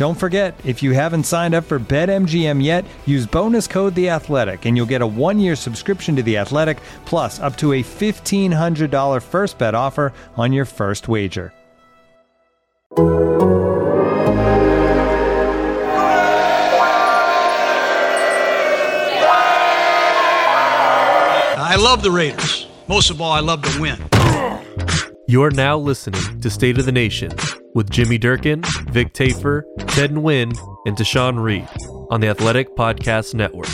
Don't forget, if you haven't signed up for BetMGM yet, use bonus code The Athletic, and you'll get a one-year subscription to The Athletic, plus up to a fifteen hundred dollar first bet offer on your first wager. I love the Raiders. Most of all, I love to win. You're now listening to State of the Nation with Jimmy Durkin, Vic Tafur, Ted Nguyen, and Tashan Reed on the Athletic Podcast Network.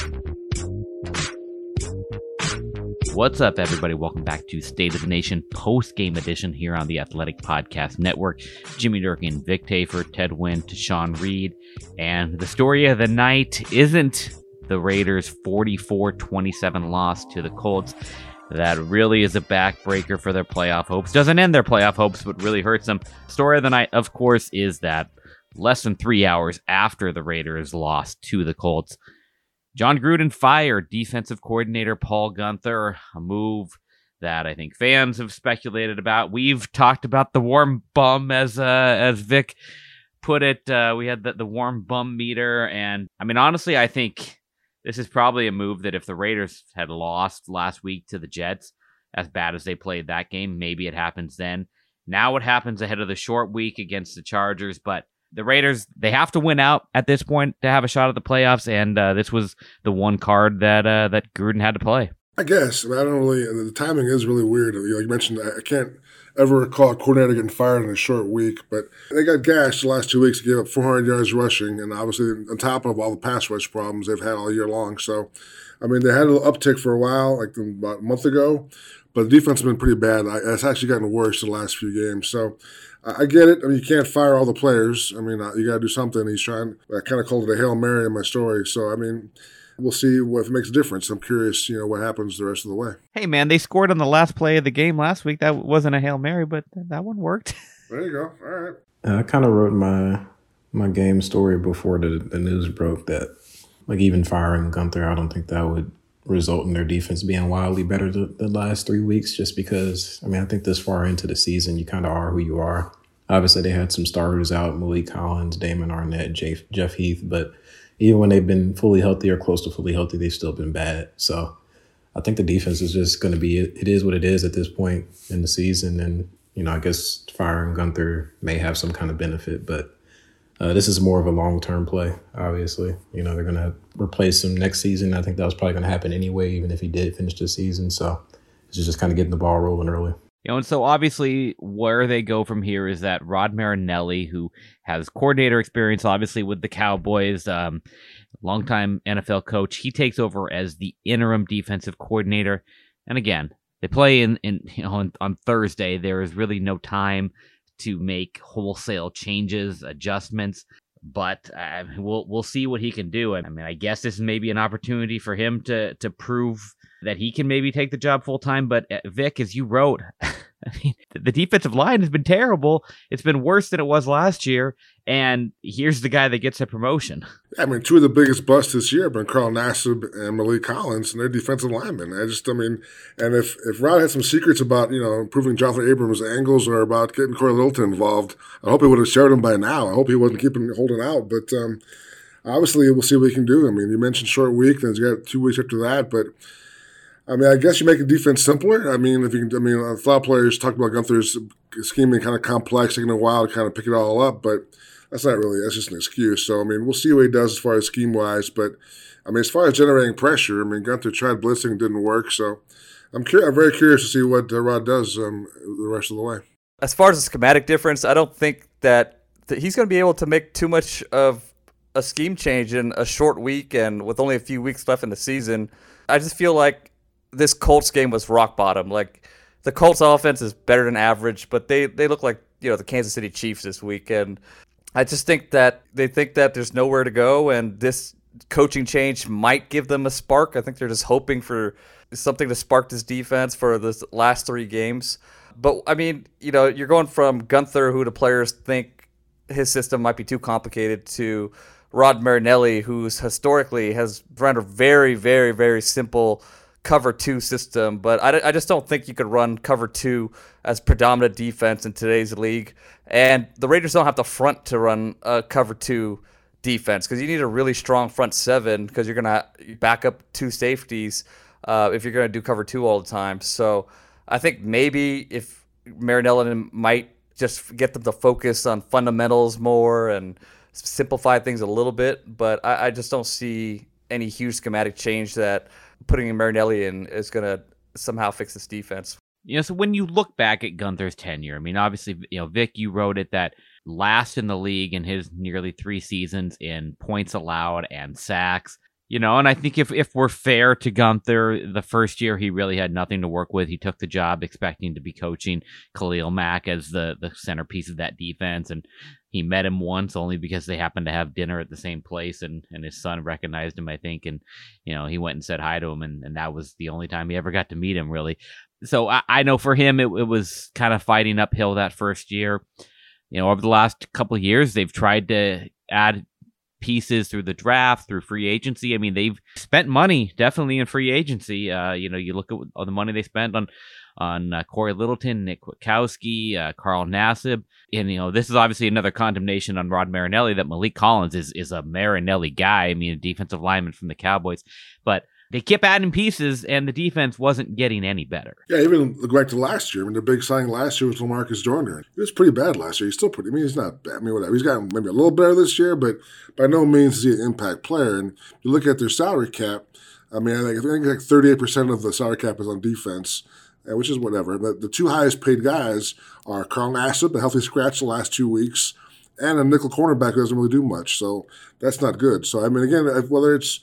What's up, everybody? Welcome back to State of the Nation post game edition here on the Athletic Podcast Network. Jimmy Durkin, Vic Tafur, Ted Nguyen, Tashan Reed. And the story of the night isn't the Raiders' 44 27 loss to the Colts. That really is a backbreaker for their playoff hopes. Doesn't end their playoff hopes, but really hurts them. Story of the night, of course, is that less than three hours after the Raiders lost to the Colts, Jon Gruden fired defensive coordinator Paul Guenther, a move that I think fans have speculated about. We've talked about the warm bum, as uh, as Vic put it. Uh, we had the, the warm bum meter, and I mean, honestly, I think this is probably a move that if the Raiders had lost last week to the Jets, as bad as they played that game, maybe it happens then. Now it happens ahead of the short week against the Chargers, but the Raiders they have to win out at this point to have a shot at the playoffs, and uh, this was the one card that uh, that Gruden had to play. I guess I, don't really. The timing is really weird. You, you mentioned I can't ever a coordinator getting fired in a short week, but they got gashed the last two weeks. They Gave up 400 yards rushing, and obviously on top of all the pass rush problems they've had all year long. So, I mean, they had a little uptick for a while, like about a month ago, but the defense has been pretty bad. It's actually gotten worse the last few games. So. I get it. I mean, you can't fire all the players. I mean, uh, you got to do something. He's trying. I kind of called it a hail mary in my story. So, I mean, we'll see what, if it makes a difference. I'm curious, you know, what happens the rest of the way. Hey, man, they scored on the last play of the game last week. That wasn't a hail mary, but that one worked. There you go. All right. Uh, I kind of wrote my my game story before the, the news broke that, like, even firing Guenther, I don't think that would result in their defense being wildly better the, the last three weeks. Just because, I mean, I think this far into the season, you kind of are who you are. Obviously, they had some starters out: Maliek Collins, Damon Arnette, Jeff, Jeff Heath, but even when they've been fully healthy or close to fully healthy, they've still been bad. So I think the defense is just going to be it is what it is at this point in the season. And you know, I guess firing Guenther may have some kind of benefit, but uh, this is more of a long term play. Obviously, you know they're going to replace him next season. I think that was probably going to happen anyway, even if he did finish the season. So it's just kind of getting the ball rolling early. You know, and so obviously where they go from here is that Rod Marinelli, who has coordinator experience, obviously with the Cowboys, um, longtime NFL coach, he takes over as the interim defensive coordinator. And again, they play in, in you know on, on Thursday. There is really no time to make wholesale changes, adjustments. But uh, we'll we'll see what he can do. I mean, I guess this is maybe an opportunity for him to to prove that he can maybe take the job full time. But uh, Vic, as you wrote, I mean, the defensive line has been terrible. It's been worse than it was last year. And here's the guy that gets a promotion. I mean, two of the biggest busts this year have been Carl Nassib and Maliek Collins, and they're defensive linemen. I just, I mean, and if if Rod had some secrets about you know improving Jonathan Abram's angles or about getting Cory Littleton involved, I hope he would have shared them by now. I hope he wasn't keeping holding out, but. um Obviously, we'll see what he can do. I mean, you mentioned short week, then he's got two weeks after that, but I mean, I guess you make the defense simpler. I mean, if you can, I mean, a lot of players talk about Guenther's scheming kind of complex, taking a while to kind of pick it all up. But that's not really that's just an excuse. So I mean, we'll see what he does as far as scheme wise. But I mean, as far as generating pressure, I mean, Guenther tried blitzing, didn't work. So I'm I'm very curious to see what uh, Rod does um, the rest of the way. As far as the schematic difference, I don't think that, that he's going to be able to make too much of a scheme change in a short week and with only a few weeks left in the season. I just feel like this Colts game was rock bottom. Like the Colts offense is better than average, but they they look like you know the Kansas City Chiefs this week, and I just think that they think that there's nowhere to go, and this coaching change might give them a spark. I think they're just hoping for something to spark this defense for the last three games. But I mean, you know, you're going from Guenther, who the players think his system might be too complicated, to Rod Marinelli, who's historically has run a very, very, very simple cover two system. But I, I just don't think you could run cover two as predominant defense in today's league. And the Raiders don't have the front to run a cover two defense because you need a really strong front seven because you're going to back up two safeties uh, if you're going to do cover two all the time. So I think maybe if Marinelli might just get them to focus on fundamentals more and simplify things a little bit, but I, I just don't see any huge schematic change that putting Marinelli in is going to somehow fix this defense. You know, so when you look back at Guenther's tenure, I mean, obviously, you know, Vic, you wrote it that last in the league in his nearly three seasons in points allowed and sacks. You know, and I think if, if we're fair to Guenther, the first year he really had nothing to work with. He took the job expecting to be coaching Khalil Mack as the, the centerpiece of that defense. And he met him once only because they happened to have dinner at the same place and, and his son recognized him, I think. And, you know, he went and said hi to him. And, and that was the only time he ever got to meet him, really. So I, I know for him, it, it was kind of fighting uphill that first year. You know, over the last couple years, they've tried to add pieces through the draft, through free agency. I mean, they've spent money definitely in free agency. Uh, you know, you look at all the money they spent on on uh, Cory Littleton, Nick Kwiatkoski, uh, Carl Nassib, and you know this is obviously another condemnation on Rod Marinelli that Maliek Collins is is a Marinelli guy. I mean, a defensive lineman from the Cowboys, but they kept adding pieces, and the defense wasn't getting any better. Yeah, even back to last year. I mean, the big signing last year was Lamarcus Joyner. He was pretty bad last year. He's still pretty. I mean, he's not bad. I mean, whatever. He's gotten maybe a little better this year, but by no means is he an impact player. And you look at their salary cap. I mean, I think, I think like thirty-eight percent of the salary cap is on defense, which is whatever. But the two highest paid guys are Carl Nassib, a healthy scratch the last two weeks, and a nickel cornerback who doesn't really do much. So that's not good. So I mean, again, whether it's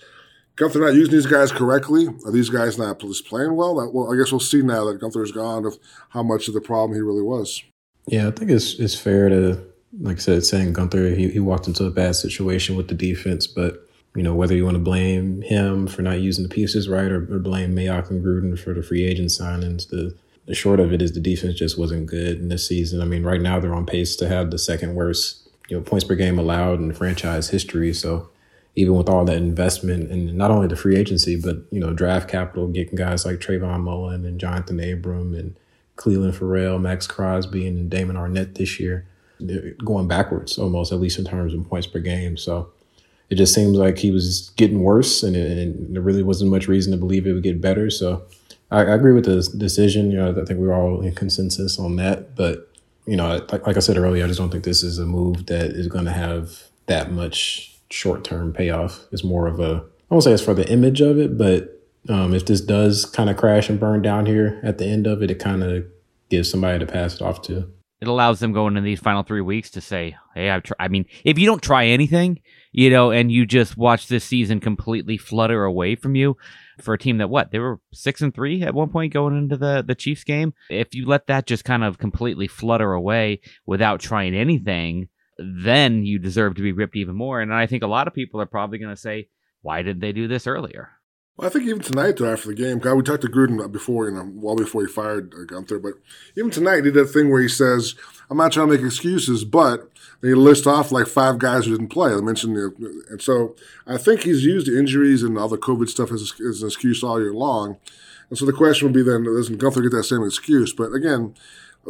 Guenther not using these guys correctly? Are these guys not just playing well? That, well, I guess we'll see now that Guenther's gone of how much of the problem he really was. Yeah, I think it's it's fair to, like I said, saying Guenther he, he walked into a bad situation with the defense, but you know whether you want to blame him for not using the pieces right or, or blame Mayock and Gruden for the free agent signings, the the short of it is the defense just wasn't good in this season. I mean, right now they're on pace to have the second worst you know points per game allowed in franchise history. So even with all that investment and not only the free agency, but you know, draft capital, getting guys like Trayvon Mullen and Jonathan Abram and Clelin Ferrell, Maxx Crosby, and Damon Arnette this year, going backwards almost, at least in terms of points per game. So it just seems like he was getting worse, and, it, and there really wasn't much reason to believe it would get better. So I, I agree with the decision. You know, I think we're all in consensus on that. But you know, like, like I said earlier, I just don't think this is a move that is going to have that much short term payoff. It's more of a I won't say it's for the image of it, but um, if this does kind of crash and burn down here at the end of it, it kind of gives somebody to pass it off to. It allows them going in these final three weeks to say, "Hey, I've tried." I mean, if you don't try anything, you know, and you just watch this season completely flutter away from you, for a team that what they were six and three at one point going into the the Chiefs game. If you let that just kind of completely flutter away without trying anything, then you deserve to be ripped even more. And I think a lot of people are probably going to say, why did they do this earlier? Well, I think even tonight, though, after the game, God, we talked to Gruden before, you know, well before he fired uh, Guenther, but even tonight, he did that thing where he says, I'm not trying to make excuses, but he lists off like five guys who didn't play. I mentioned, the, and so I think he's used injuries and all the COVID stuff as, as an excuse all year long. And so the question would be then, doesn't Guenther get that same excuse? But again,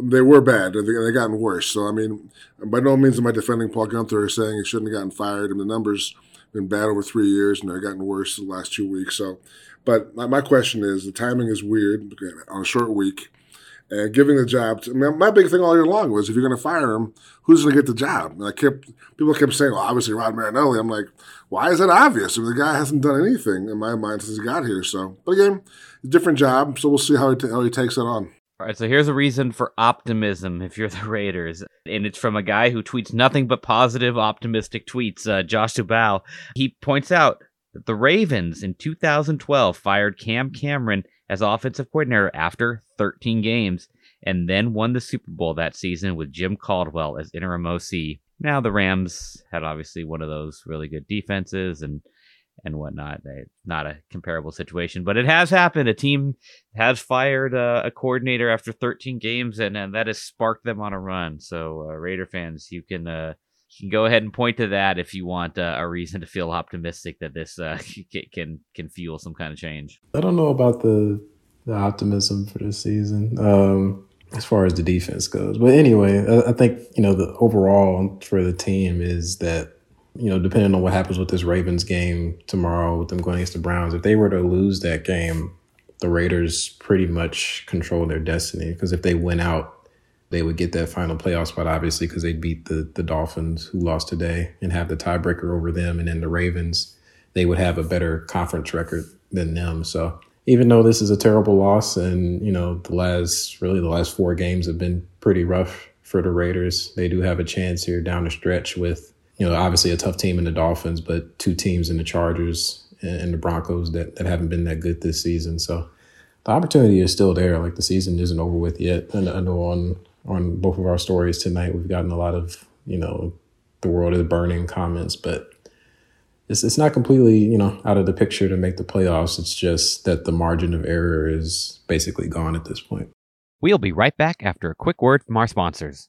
they were bad and they, they gotten worse. So I mean, by no means am I defending Paul Guenther or saying he shouldn't have gotten fired. Mean, the numbers been bad over three years and they're gotten worse the last two weeks. So, but my, my question is, the timing is weird on a short week, and giving the job. To, I mean, my big thing all year long was if you're going to fire him, who's going to get the job? And I kept people kept saying, well, obviously Rod Marinelli. I'm like, why is that obvious? I mean, the guy hasn't done anything in my mind since he got here. So, but again, different job. So we'll see how he, t- how he takes it on. All right, so here's a reason for optimism if you're the Raiders, and it's from a guy who tweets nothing but positive, optimistic tweets. Uh, Josh Dubow. He points out that the Ravens in 2012 fired Cam Cameron as offensive coordinator after 13 games, and then won the Super Bowl that season with Jim Caldwell as interim OC. Now the Rams had obviously one of those really good defenses and and whatnot. Not a comparable situation, but it has happened. A team has fired a, a coordinator after 13 games, and, and, that has sparked them on a run. So, uh, Raider fans, you can uh, you can go ahead and point to that if you want uh, a reason to feel optimistic that this uh, can can fuel some kind of change. I don't know about the the optimism for this season. Um, as far as the defense goes. But anyway, I, I think, you know, the overall for the team is that you know, depending on what happens with this Ravens game tomorrow, with them going against the Browns, if they were to lose that game, the Raiders pretty much control their destiny. Because if they win out, they would get that final playoff spot, obviously, because they'd beat the the Dolphins, who lost today, and have the tiebreaker over them. And then the Ravens, they would have a better conference record than them. So even though this is a terrible loss, and you know, the last really the last four games have been pretty rough for the Raiders, they do have a chance here down the stretch with you know, obviously a tough team in the Dolphins, but two teams in the Chargers and the Broncos that, that haven't been that good this season. So the opportunity is still there. Like the season isn't over with yet. And I know on on both of our stories tonight, we've gotten a lot of you know the world is burning comments, but it's it's not completely you know out of the picture to make the playoffs. It's just that the margin of error is basically gone at this point. We'll be right back after a quick word from our sponsors.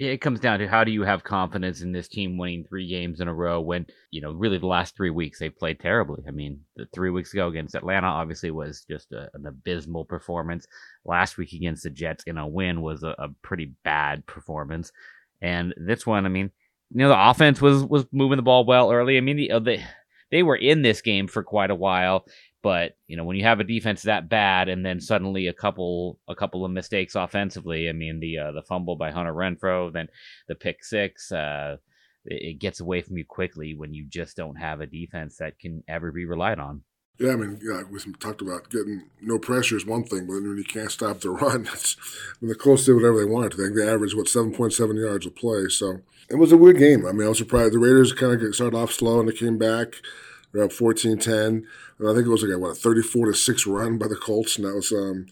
it comes down to how do you have confidence in this team winning three games in a row when you know really the last three weeks they played terribly. I mean the three weeks ago against atlanta obviously was just a, an abysmal performance. Last week against the jets in a win was a, a pretty bad performance. And this one i mean you know the offense was was moving the ball well early. I mean the, uh, they, they were in this game for quite a while but you know, when you have a defense that bad, and then suddenly a couple a couple of mistakes offensively, I mean the uh, the fumble by Hunter Renfrow, then the pick six, uh, it, gets away from you quickly when you just don't have a defense that can ever be relied on. Yeah, I mean, yeah, we talked about getting no pressure is one thing, but when you can't stop the run, when the Colts did whatever they wanted. Think they averaged what seven point seven yards a play, so it was a weird game. I mean, I was surprised the Raiders kind of started off slow and they came back. They're up 14-10. And I think it was like a, what a 34 to six run by the Colts, and that was um,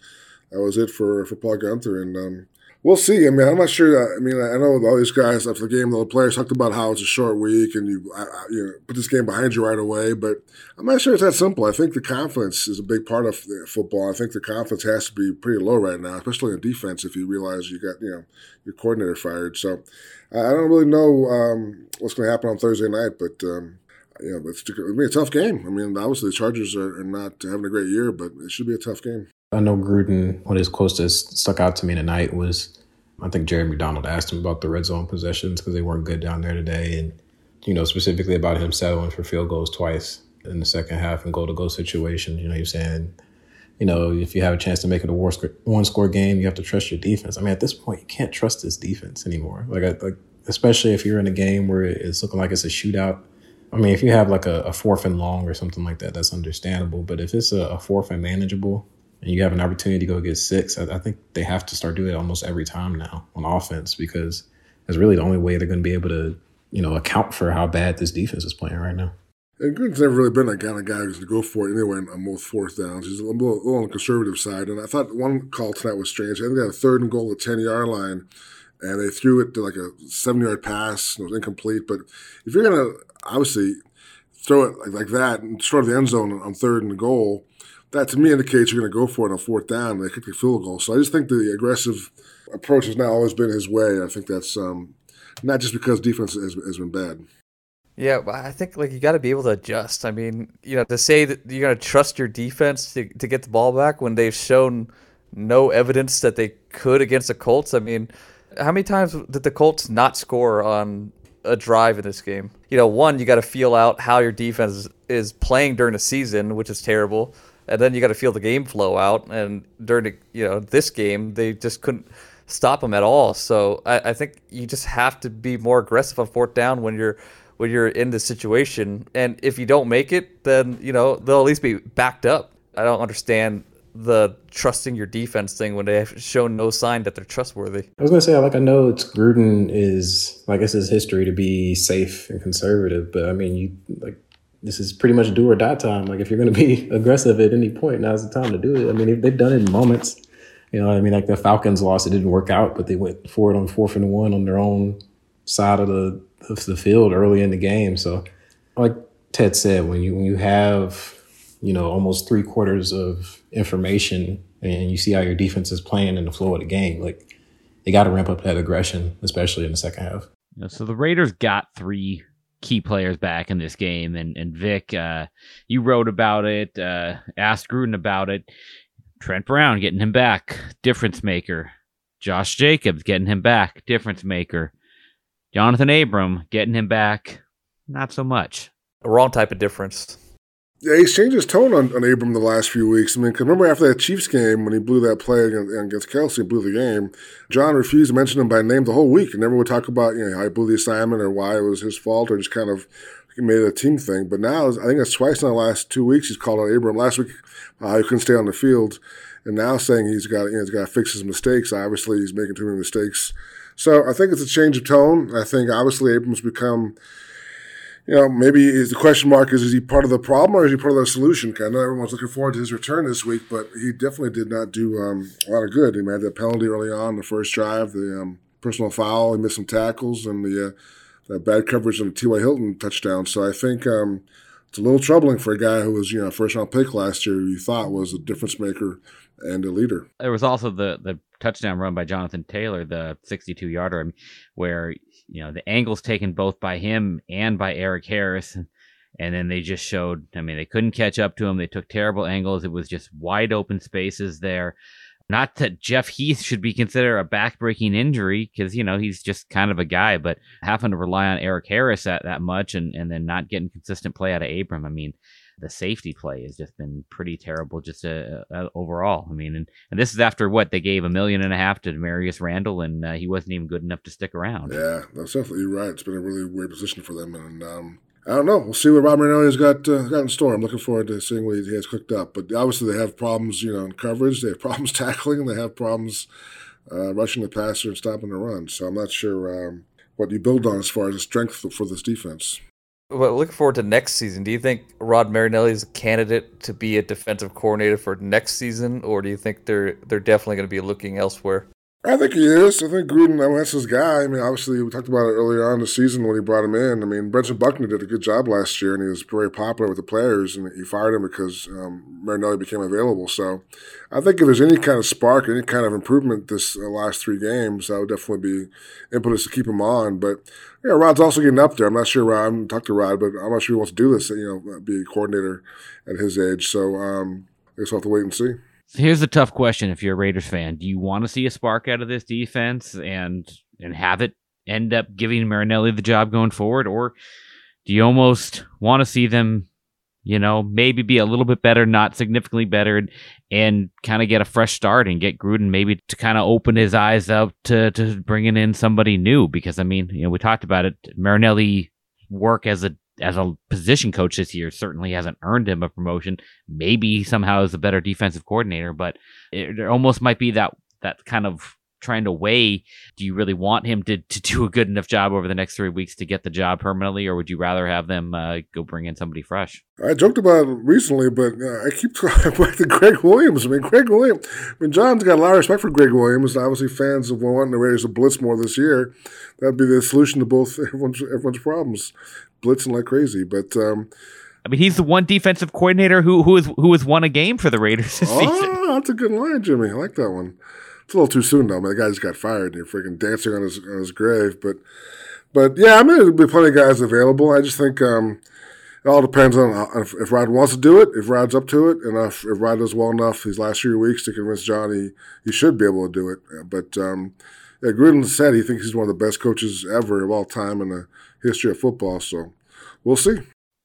that was it for for Paul Guenther. And um, we'll see. I mean, I'm not sure. That, I mean, I know all these guys after the game, the players talked about how it's a short week and you I, you know put this game behind you right away. But I'm not sure it's that simple. I think the confidence is a big part of football. I think the confidence has to be pretty low right now, especially in defense. If you realize you got you know your coordinator fired, so I don't really know um, what's going to happen on Thursday night, but. Um, you know, it's, it'll be a tough game. I mean, obviously the Chargers are, are not having a great year, but it should be a tough game. I know Gruden, one of his quotes that stuck out to me tonight was I think Jerry McDonald asked him about the red zone possessions because they weren't good down there today. And, you know, specifically about him settling for field goals twice in the second half and goal to go situations. You know, you're saying, you know, if you have a chance to make it a one score game, you have to trust your defense. I mean, at this point, you can't trust this defense anymore. Like, like especially if you're in a game where it's looking like it's a shootout. I mean, if you have like a, a fourth and long or something like that, that's understandable. But if it's a, a fourth and manageable, and you have an opportunity to go get six, I, I, think they have to start doing it almost every time now on offense because it's really the only way they're going to be able to, you know, account for how bad this defense is playing right now. And Gruden's never really been that kind of guy who's to go for it anyway on most fourth downs. He's a little, a little on the conservative side. And I thought one call tonight was strange. I think they had a third and goal at 10 yard line, and they threw it to like a seven yard pass. It was incomplete. But if you're to obviously throw it like, like that and to the end zone on third and goal, that to me indicates you're to go for it on fourth down. And they kick the field goal. So I just think the aggressive approach has not always been his way. I think that's um, not just because defense has, has been bad. Yeah, I think like you got to be able to adjust. I mean, you know, to say that you're going to trust your defense to, to get the ball back when they've shown no evidence that they could against the Colts. I mean, how many times did the Colts not score on a drive in this game? You know, one, you got to feel out how your defense is playing during the season, which is terrible, and then you got to feel the game flow out. And during the, you know this game, they just couldn't stop them at all. So I, I think you just have to be more aggressive on fourth down when you're when you're in this situation. And if you don't make it, then you know they'll at least be backed up. I don't understand the trusting your defense thing when they have shown no sign that they're trustworthy. I was gonna say, like, I know it's Gruden is, I guess, his history to be safe and conservative, but I mean, you like this is pretty much do or die time. Like, if you're gonna be aggressive at any point, now's the time to do it. I mean, they've done it in moments. You know, I mean, like the Falcons lost, it didn't work out, but they went forward on fourth and one on their own side of the of the field early in the game. So, like Ted said, when you when you have you know almost three quarters of information and you see how your defense is playing in the flow of the game, like they got to ramp up that aggression, especially in the second half. so the Raiders got three key players back in this game, and and Vic, uh, you wrote about it, uh, asked Gruden about it. Trent Brown getting him back, difference maker. Josh Jacobs getting him back, difference maker. Jonathan Abram getting him back, not so much. A wrong type of difference. He's changed his tone on, on Abram the last few weeks. I mean, cause remember after that Chiefs game when he blew that play against, against Kelce and blew the game, Jon refused to mention him by name the whole week and never would talk about you know how he blew the assignment or why it was his fault or just kind of made it a team thing. But now I think it's twice in the last two weeks he's called out Abram. Last week uh, he couldn't stay on the field, and now saying he's got you know, he's got to fix his mistakes. Obviously, he's making too many mistakes so I think it's a change of tone. I think obviously Abram's become, you know, maybe is the question mark is is he part of the problem or is he part of the solution? I know everyone's looking forward to his return this week, but he definitely did not do um, a lot of good. He made that penalty early on the first drive, the um, personal foul, he missed some tackles, and the uh, bad coverage on the T.Y. Hilton touchdown. So I think um, it's a little troubling for a guy who was, you know, first round pick last year, who you thought was a difference maker and a leader. There was also the the touchdown run by Jonathan Taylor, the 62 yarder, where you know the angles taken both by him and by Eric Harris, and then they just showed. I mean, they couldn't catch up to him. They took terrible angles. It was just wide open spaces there. Not that Jeff Heath should be considered a backbreaking injury because you know he's just kind of a guy, but having to rely on Eric Harris that that much and and then not getting consistent play out of Abram. I mean, the safety play has just been pretty terrible just uh, uh, overall. I mean, and, and this is after what they gave a million and a half to Marius Randall, and uh, he wasn't even good enough to stick around. Yeah, that's definitely right. It's been a really weird position for them, and um, I don't know. We'll see what Rob Marinelli's got uh, got in store. I'm looking forward to seeing what he has cooked up. But obviously, they have problems, you know, in coverage. They have problems tackling. And They have problems uh, rushing the passer and stopping the run. So I'm not sure um, what you build on as far as the strength for this defense. Well, looking forward to next season. Do you think Rod Marinelli is a candidate to be a defensive coordinator for next season, or do you think they're they're definitely going to be looking elsewhere? I think he is. I think Gruden, I mean, that's his guy. I mean, obviously, we talked about it earlier on in the season when he brought him in. I mean, Brentson Buckner did a good job last year, and he was very popular with the players, and he fired him because um, Marinelli became available. So I think if there's any kind of spark, any kind of improvement this uh, last three games, that would definitely be impetus to keep him on. But, yeah, Rod's also getting up there. I'm not sure Rod, I haven't talked to Rod, but I'm not sure he wants to do this, you know, be a coordinator at his age. So um, I guess we'll have to wait and see. Here's a tough question: If you're a Raiders fan, do you want to see a spark out of this defense and and have it end up giving Marinelli the job going forward, or do you almost want to see them, you know, maybe be a little bit better, not significantly better, and, and kind of get a fresh start and get Gruden maybe to kind of open his eyes up to to bringing in somebody new? Because I mean, you know, we talked about it. Marinelli work as a as a position coach this year certainly hasn't earned him a promotion. Maybe somehow is a better defensive coordinator, but it, almost might be that that kind of trying to weigh do you really want him to, to do a good enough job over the next three weeks to get the job permanently or would you rather have them uh, go bring in somebody fresh I joked about it recently, but uh, I keep talking about to Gregg Williams. I mean, Gregg Williams. I mean, Jon's got a lot of respect for Gregg Williams. Obviously, fans of wanting the Raiders to blitz more this year. That'd be the solution to both everyone's everyone's problems, blitzing like crazy. But um, I mean, he's the one defensive coordinator who who has who has won a game for the Raiders this season. oh, that's a good line, Jimmy. I like that one. It's a little too soon though. Man, the guy just got fired. and You're freaking dancing on his on his grave. But but yeah, I mean, there'll be plenty of guys available. I just think. um it all depends on if, if Rod wants to do it, if Rod's up to it, and if, if Rod does well enough these last few weeks to convince Jon he, he should be able to do it. But um, yeah, Gruden said he thinks he's one of the best coaches ever of all time and the history of football. So we'll see.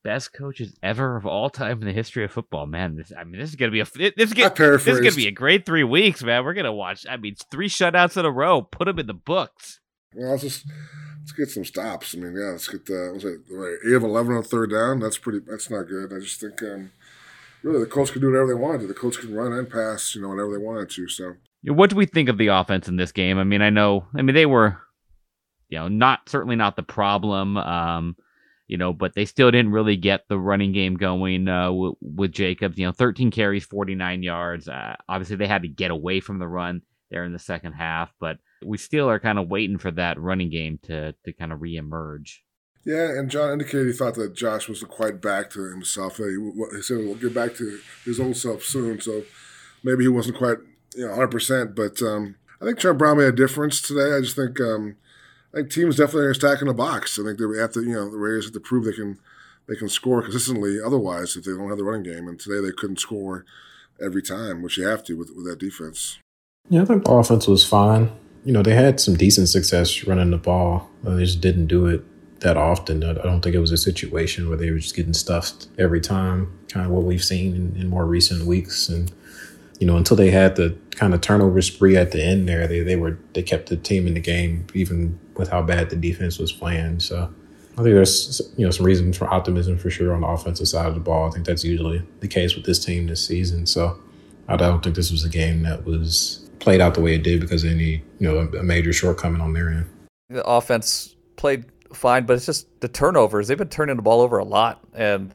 Best coaches ever of all time in the history of football, man. This, I mean, this is gonna be a this is I gonna, this is gonna be a great three weeks, man. We're gonna watch. I mean, three shutouts in a row. Put them in the books. Well, let's just let's get some stops. I mean, yeah, let's get the what's it, right, eight of eleven on third down. That's pretty. That's not good. I just think um, really the Colts could do whatever they wanted to. The Colts can run and pass, you know, whatever they wanted to. So What do we think of the offense in this game? I mean, I know. I mean, they were, you know, not certainly not the problem. Um, you know, but they still didn't really get the running game going uh, w- with Jacobs. You know, 13 carries, 49 yards. Uh, obviously, they had to get away from the run there in the second half, but we still are kind of waiting for that running game to to kind of reemerge. yeah, and Jon indicated he thought that Josh wasn't quite back to himself. He, he said we'll get back to his old self soon. So maybe he wasn't quite you know 100. percent But um, I think Trent Brown made a difference today. I just think um, I think teams definitely are stacking the box. I think they have to you know the Raiders have to prove they can they can score consistently. Otherwise, if they don't have the running game, and today they couldn't score every time, which you have to with with that defense. Yeah, I think the offense was fine. You know, they had some decent success running the ball. Uh, They just didn't do it that often. I I don't think it was a situation where they were just getting stuffed every time, kind of what we've seen in, in more recent weeks. And, you know, until they had the kind of turnover spree at the end there, they, they were they kept the team in the game, even with how bad the defense was playing. So I think there's you know some reason for optimism for sure on the offensive side of the ball. I think that's usually the case with this team this season. So I don't think this was a game that was played out the way it did because any you know a major shortcoming on their end. The offense played fine, but it's just the turnovers. They've been turning the ball over a lot, and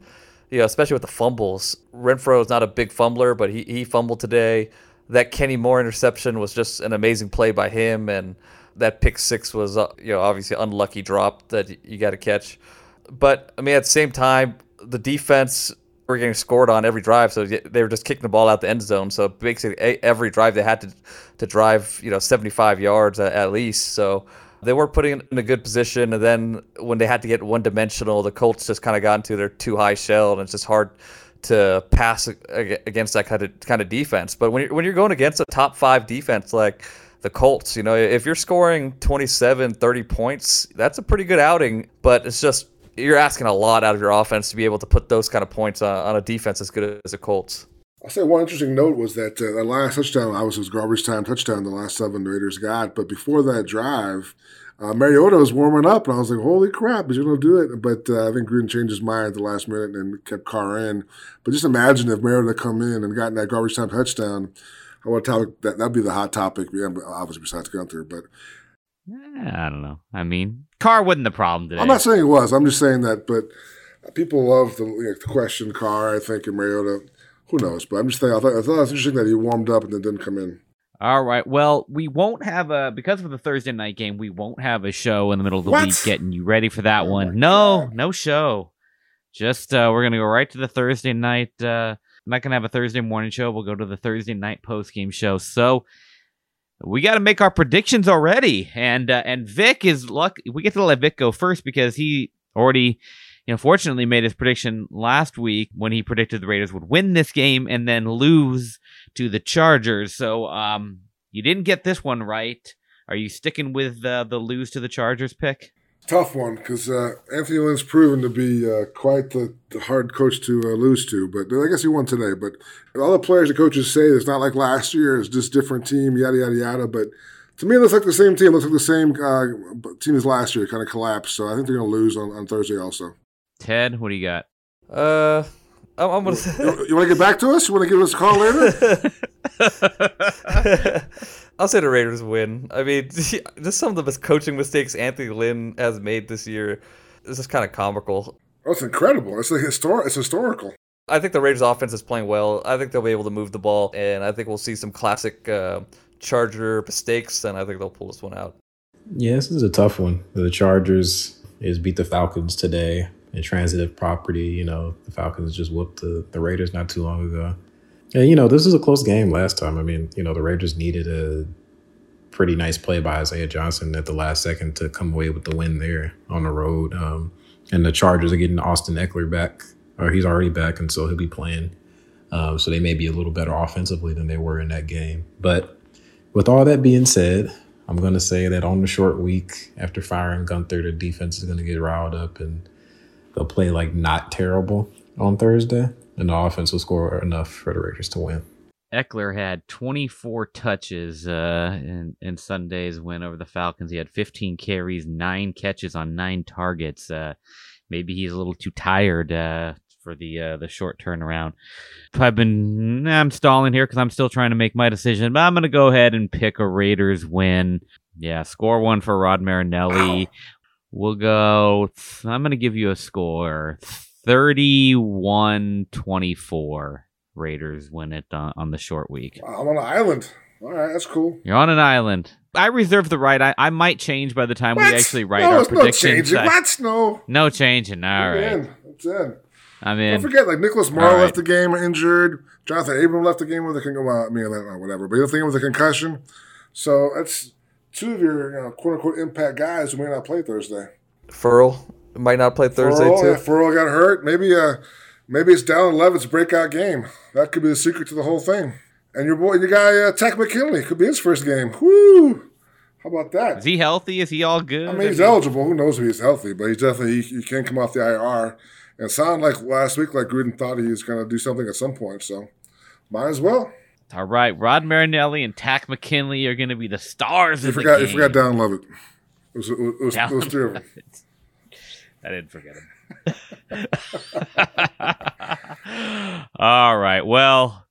you know, especially with the fumbles. Renfrow is not a big fumbler, but he he fumbled today. That Kenny Moore interception was just an amazing play by him, and that pick six was uh, you know obviously unlucky drop that you got to catch. But I mean, at the same time, the defense were getting scored on every drive, so they were just kicking the ball out the end zone. So basically, every drive they had to to drive you know 75 yards at, at least. So they were putting in a good position, and then when they had to get one dimensional, the Colts just kind of got into their two high shell, and it's just hard to pass against that kind of kind of defense. But when you're, when you're going against a top five defense like the Colts, you know, if you're scoring 27, 30 points, that's a pretty good outing. But it's just you're asking a lot out of your offense to be able to put those kind of points on, on a defense as good as the Colts. I'll say one interesting note was that uh, that last touchdown, I was his garbage time touchdown, the last seven the Raiders got. But before that drive, uh, Mariota was warming up, and I was like, "Holy crap, he's going to do it!" But uh, I think Green changed his mind at the last minute and kept Carr in. But just imagine if Mariota come in and gotten that garbage time touchdown. I want to topic that that'd be the hot topic. Yeah, obviously besides Guenther, but I don't know. I mean, Carr wasn't the problem today. I'm not saying it was. I'm just saying that. But people love the, you know, the question Carr. I think and Mariota. Who knows? But I'm just saying. I thought, I thought it was interesting that he warmed up and then didn't come in. All right. Well, we won't have a because of the Thursday night game. We won't have a show in the middle of the What? week getting you ready for that Oh one. No, God. no show. Just uh, we're gonna go right to the Thursday night. Uh, I'm not gonna have a Thursday morning show. We'll go to the Thursday night post game show. So we got to make our predictions already. And uh, and Vic is luck. We get to let Vic go first because he already you know, fortunately made his prediction last week when he predicted the Raiders would win this game and then lose to the Chargers. So um, you didn't get this one right. Are you sticking with uh, the lose to the Chargers pick? Tough one because uh, Anthony Lynn's proven to be uh, quite the, the, hard coach to uh, lose to. But I guess he won today. But all the players and coaches say it's not like last year; it's just different team, yada yada yada. But to me, it looks like the same team. It looks like the same uh, team as last year. Kind of collapsed. So I think they're going to lose on, on Thursday also. Ted, what do you got? Uh, I'm, I'm gonna. you, you want to get back to us? You want to give us a call later? I'll say the Raiders win. I mean, just some of the coaching mistakes Anthony Lynn has made this year This is just kind of comical. Oh, it's incredible. It's like historic. It's historical. I think the Raiders' offense is playing well. I think they'll be able to move the ball, and I think we'll see some classic uh, Charger mistakes, and I think they'll pull this one out. Yeah, this is a tough one. The Chargers is beat the Falcons today intransitive property. You know, the Falcons just whooped the, the Raiders not too long ago. And, you know, this was a close game last time. I mean, you know, the Raiders needed a pretty nice play by Isaiah Johnson at the last second to come away with the win there on the road. Um, and the Chargers are getting Austin Ekeler back, or he's already back, and so he'll be playing. Um, so they may be a little better offensively than they were in that game. But with all that being said, I'm going to say that on the short week after firing Guenther, the defense is going to get riled up and they'll play like not terrible on Thursday, and the offense will score enough for the Raiders to win. Ekeler had 24 touches uh, in, in Sunday's win over the Falcons. He had 15 carries, nine catches on nine targets. Uh, maybe he's a little too tired uh, for the uh, the short turnaround. I've been I'm stalling here because I'm still trying to make my decision, but I'm going to go ahead and pick a Raiders win. Yeah, score one for Rod Marinelli. We'll go. I'm going to give you a score 31 24. Raiders win it on, on the short week. I'm on an island. All right, that's cool. You're on an island. I reserve the right. I, I might change by the time what? we actually write no, our predictions. No changing. Uh, what? No. No changing. All right. In. It's in. I mean, don't forget, like Nicholas Morrow right. left the game injured. Jonathan Abram left the game with a concussion. Well, I mean, uh, whatever. But he left the game with a concussion. So that's two of your you know, quote unquote impact guys who may not play Thursday. Ferrell might not play Thursday Ferrell, too. Yeah, Ferrell got hurt. Maybe uh maybe it's Dallin Leavitt's breakout game. That could be the secret to the whole thing. And your boy, your guy uh, Takk McKinley could be his first game. Whoo! How about that? Is he healthy? Is he all good? I mean, he's eligible. Who knows if he's healthy? But he's definitely he, he can come off the IR. And it sounded like last week, like Gruden thought he was going to do something at some point. So might as well. All right, Rod Marinelli and Takk McKinley are going to be the stars you of forgot, the game. You forgot Dallin Leavitt. It was, it was, it was three of them. I didn't forget him. All right. Well,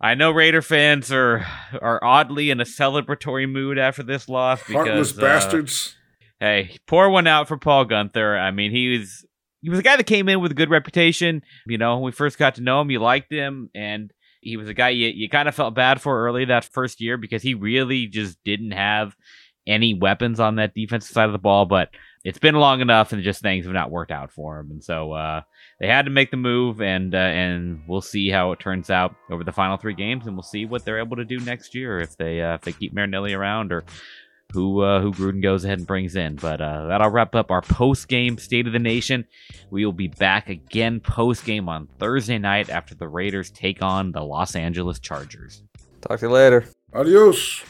I know Raider fans are are oddly in a celebratory mood after this loss because heartless uh, bastards. Hey, pour one out for Paul Guenther. I mean, he was he was a guy that came in with a good reputation. You know, when we first got to know him, you liked him, and he was a guy you, you kind of felt bad for early that first year because he really just didn't have any weapons on that defensive side of the ball. But it's been long enough, and just things have not worked out for him, and so uh, they had to make the move, and uh, and we'll see how it turns out over the final three games, and we'll see what they're able to do next year if they uh, if they keep Marinelli around or who uh, who Gruden goes ahead and brings in. But uh, that'll wrap up our post game State of the Nation. We will be back again post game on Thursday night after the Raiders take on the Los Angeles Chargers. Talk to you later. Adios.